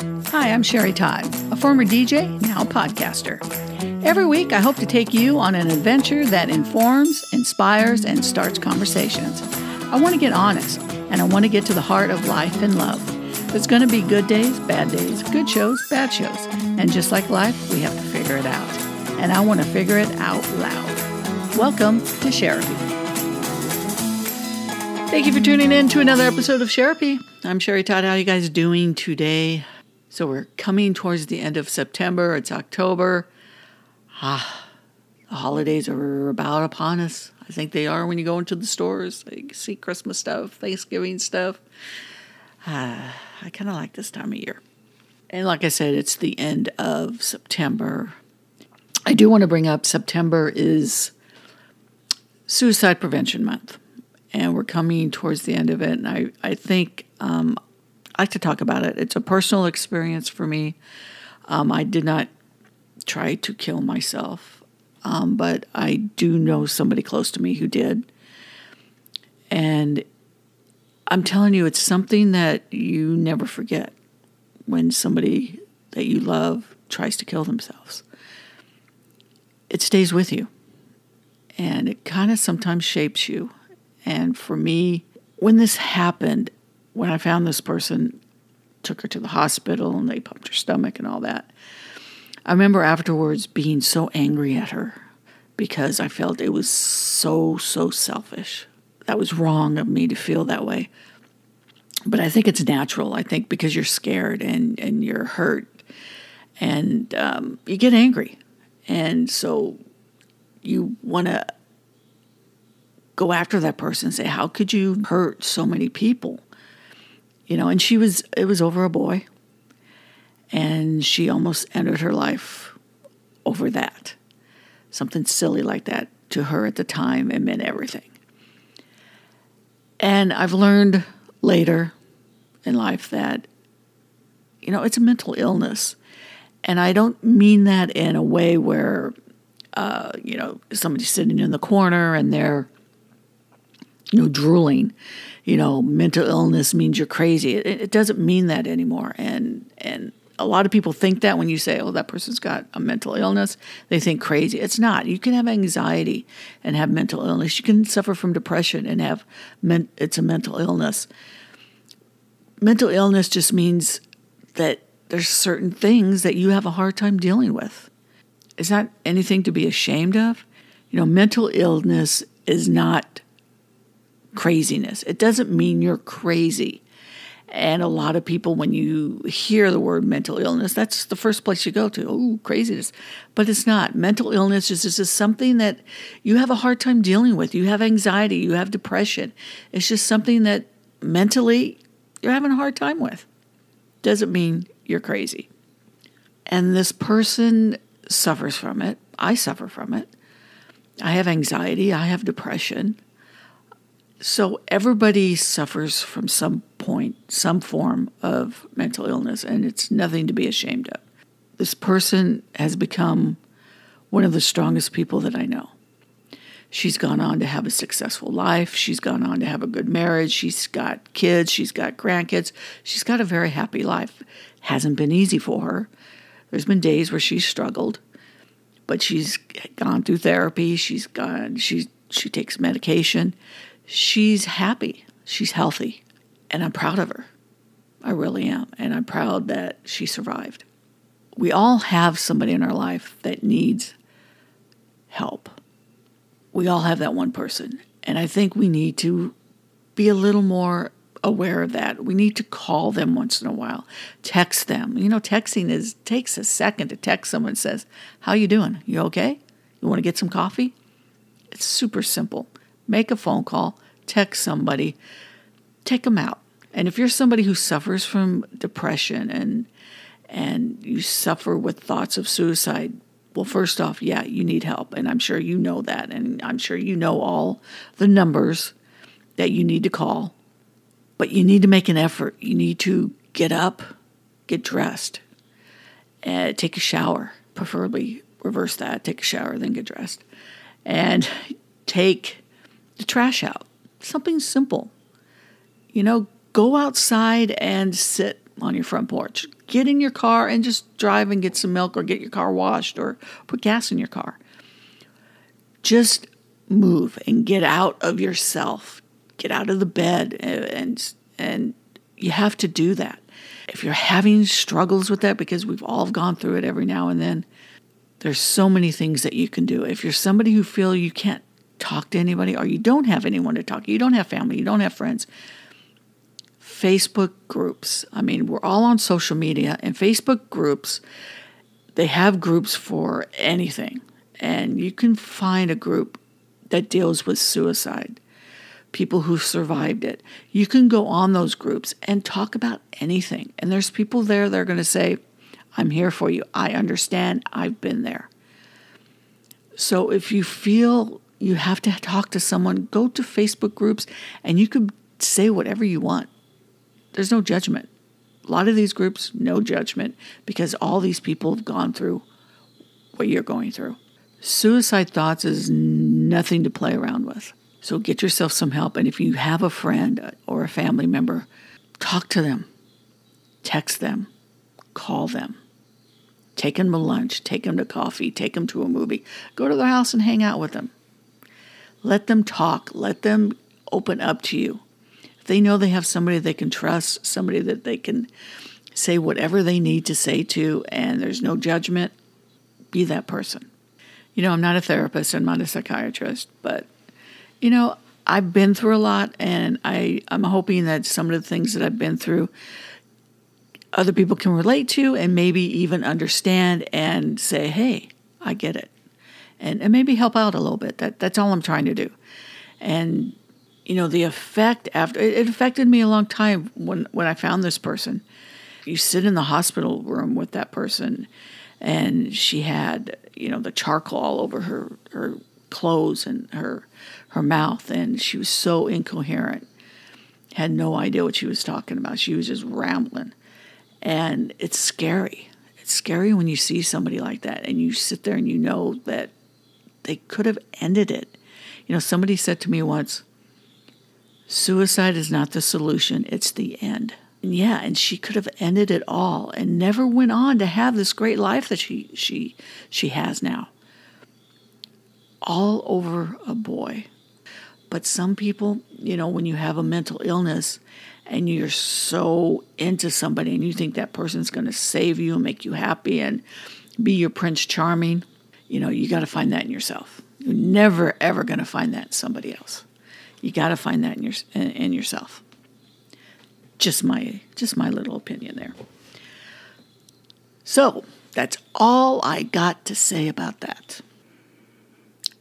Hi, I'm Sherry Todd, a former DJ, now podcaster. Every week, I hope to take you on an adventure that informs, inspires, and starts conversations. I want to get honest, and I want to get to the heart of life and love. There's going to be good days, bad days, good shows, bad shows. And just like life, we have to figure it out. And I want to figure it out loud. Welcome to Sherapy. Thank you for tuning in to another episode of Sherapy. I'm Sherry Todd. How are you guys doing today? So we're coming towards the end of September. It's October. Ah, the holidays are about upon us. I think they are when you go into the stores. You see Christmas stuff, Thanksgiving stuff. Ah, I kind of like this time of year. And like I said, it's the end of September. I do want to bring up September is Suicide Prevention Month. And we're coming towards the end of it. And I, I think um, like to talk about it. It's a personal experience for me. Um, I did not try to kill myself, um, but I do know somebody close to me who did. And I'm telling you, it's something that you never forget when somebody that you love tries to kill themselves. It stays with you, and it kind of sometimes shapes you. And for me, when this happened, when I found this person, took her to the hospital and they pumped her stomach and all that. I remember afterwards being so angry at her because I felt it was so, so selfish. That was wrong of me to feel that way. But I think it's natural. I think because you're scared and, and you're hurt and um, you get angry. And so you want to go after that person and say, How could you hurt so many people? You know, and she was, it was over a boy. And she almost ended her life over that. Something silly like that to her at the time, it meant everything. And I've learned later in life that, you know, it's a mental illness. And I don't mean that in a way where, uh, you know, somebody's sitting in the corner and they're, know, drooling you know, mental illness means you're crazy. It, it, doesn't mean that anymore. And and a lot of people think that when you say, "Oh, that person's got a mental illness," they think crazy. It's not. You can have anxiety and have mental illness. You can suffer from depression and have men- it's a mental illness. Mental illness just means that there's certain things that you have a hard time dealing with. Is that anything to be ashamed of? You know, mental illness is not craziness. It doesn't mean you're crazy. And a lot of people, when you hear the word mental illness, that's the first place you go to. Oh, craziness. But it's not. Mental illness is just something that you have a hard time dealing with. You have anxiety, you have depression. It's just something that mentally you're having a hard time with. Doesn't mean you're crazy. And this person suffers from it. I suffer from it. I have anxiety, I have depression. So everybody suffers from some point, some form of mental illness, and it's nothing to be ashamed of. This person has become one of the strongest people that I know. She's gone on to have a successful life. She's gone on to have a good marriage. She's got kids. She's got grandkids. She's got a very happy life. Hasn't been easy for her. There's been days where she's struggled, but she's gone through therapy. She's gone. She she takes medication she's happy, she's healthy, and I'm proud of her. I really am. And I'm proud that she survived. We all have somebody in our life that needs help. We all have that one person. And I think we need to be a little more aware of that. We need to call them once in a while, text them. You know, texting is takes a second to text someone says, "How you doing? You okay? You want to get some coffee?" It's super simple make a phone call, text somebody, take them out. And if you're somebody who suffers from depression and and you suffer with thoughts of suicide, well, first off, yeah, you need help. And I'm sure you know that. And I'm sure you know all the numbers that you need to call. But you need to make an effort. You need to get up, get dressed, and take a shower, preferably reverse that, take a shower, then get dressed. And take the trash out. Something simple. You know, go outside and sit on your front porch. Get in your car and just drive and get some milk or get your car washed or put gas in your car. Just move and get out of yourself. Get out of the bed and and you have to do that. If you're having struggles with that because we've all gone through it every now and then, there's so many things that you can do. If you're somebody who feel you can't talk to anybody or you don't have anyone to talk, to, you don't have family, you don't have friends, Facebook groups. I mean, we're all on social media, and Facebook groups, they have groups for anything. And you can find a group that deals with suicide, people who survived it. You can go on those groups and talk about anything. And there's people there that are going to say, I'm here for you. I understand. I've been there. So if you feel you have to talk to someone, go to Facebook groups and you could say whatever you want there's no judgment. A lot of these groups, no judgment because all these people have gone through what you're going through. Suicide thoughts is nothing to play around with. So get yourself some help. And if you have a friend or a family member, talk to them, text them, call them, take them to lunch, take them to coffee, take them to a movie, go to their house and hang out with them. Let them talk, let them open up to you If they know they have somebody they can trust, somebody that they can say whatever they need to say to, and there's no judgment, be that person. You know, I'm not a therapist, I'm not a psychiatrist, but, you know, I've been through a lot, and I, I'm hoping that some of the things that I've been through, other people can relate to and maybe even understand and say, hey, I get it. And, and maybe help out a little bit. That, that's all I'm trying to do. And you know, the effect after it affected me a long time when when I found this person. You sit in the hospital room with that person, and she had you know the charcoal all over her her clothes and her her mouth, and she was so incoherent. Had no idea what she was talking about. She was just rambling, and it's scary. It's scary when you see somebody like that, and you sit there and you know that they could have ended it. You know, somebody said to me once Suicide is not the solution, it's the end. And yeah, and she could have ended it all and never went on to have this great life that she she she has now. All over a boy. But some people, you know, when you have a mental illness and you're so into somebody and you think that person's going to save you and make you happy and be your prince charming, you know, you got to find that in yourself. You're never ever going to find that in somebody else. You got to find that in your in yourself. Just my just my little opinion there. So, that's all I got to say about that.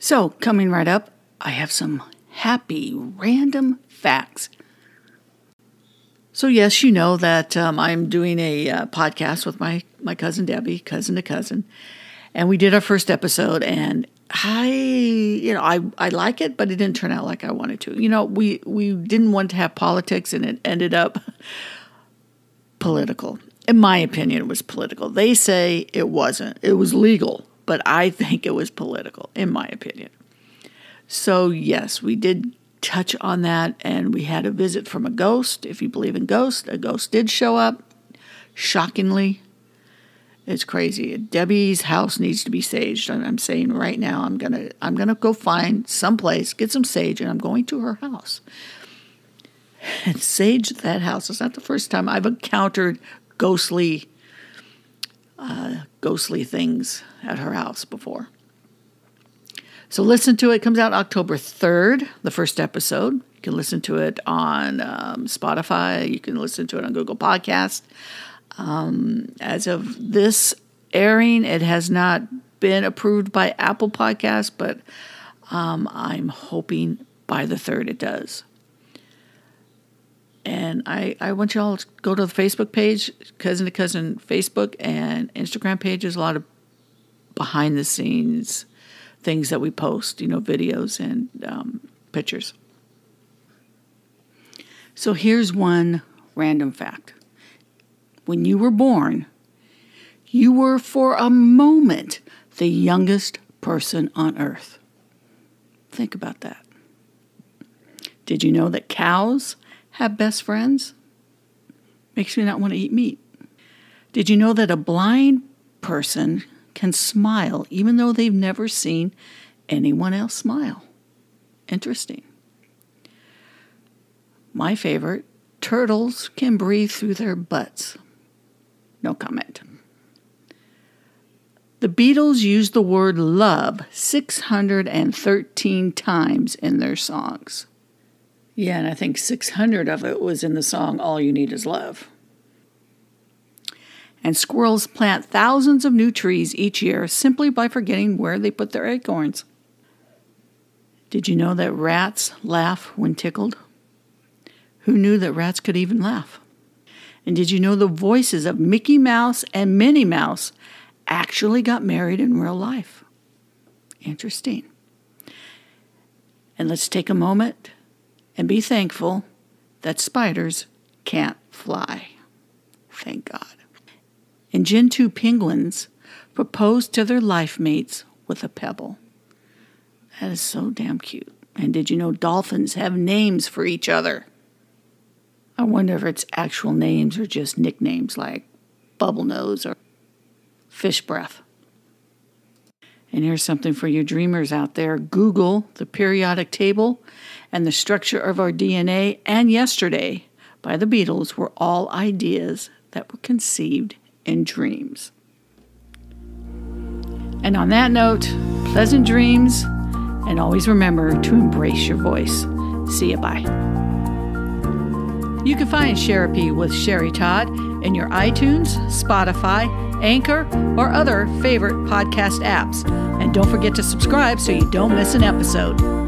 So, coming right up, I have some happy random facts. So, yes, you know that um, I'm doing a uh, podcast with my, my cousin Debbie, cousin to cousin. And we did our first episode, and I, you know, I, I like it, but it didn't turn out like I wanted to. You know, we, we didn't want to have politics and it ended up political. In my opinion, it was political. They say it wasn't. It was legal, but I think it was political, in my opinion. So, yes, we did touch on that, and we had a visit from a ghost. If you believe in ghosts, a ghost did show up. Shockingly, it's crazy. Debbie's house needs to be saged. I'm saying right now, I'm gonna I'm gonna go find some place, get some sage, and I'm going to her house and sage that house. It's not the first time I've encountered ghostly, uh, ghostly things at her house before. So listen to it. it. Comes out October third. The first episode. You can listen to it on um, Spotify. You can listen to it on Google Podcast. Um, as of this airing, it has not been approved by Apple Podcasts, but um, I'm hoping by the third it does. And I, I want y'all to go to the Facebook page, Cousin to Cousin Facebook and Instagram page. There's a lot of behind the scenes things that we post, you know, videos and um, pictures. So here's one random fact when you were born, you were for a moment the youngest person on earth. Think about that. Did you know that cows have best friends? Makes me not want to eat meat. Did you know that a blind person can smile even though they've never seen anyone else smile? Interesting. My favorite turtles can breathe through their butts. No comment. The Beatles used the word love 613 times in their songs. Yeah, and I think 600 of it was in the song All You Need Is Love. And squirrels plant thousands of new trees each year simply by forgetting where they put their acorns. Did you know that rats laugh when tickled? Who knew that rats could even laugh? And did you know the voices of Mickey Mouse and Minnie Mouse actually got married in real life? Interesting. And let's take a moment and be thankful that spiders can't fly. Thank God. And Gentoo penguins proposed to their life mates with a pebble. That is so damn cute. And did you know dolphins have names for each other? I wonder if it's actual names or just nicknames like Bubble Nose or Fish Breath. And here's something for you dreamers out there Google the periodic table and the structure of our DNA and yesterday by the Beatles were all ideas that were conceived in dreams. And on that note, pleasant dreams, and always remember to embrace your voice. See you. Bye. You can find Sherapy with Sherry Todd in your iTunes, Spotify, Anchor, or other favorite podcast apps. And don't forget to subscribe so you don't miss an episode.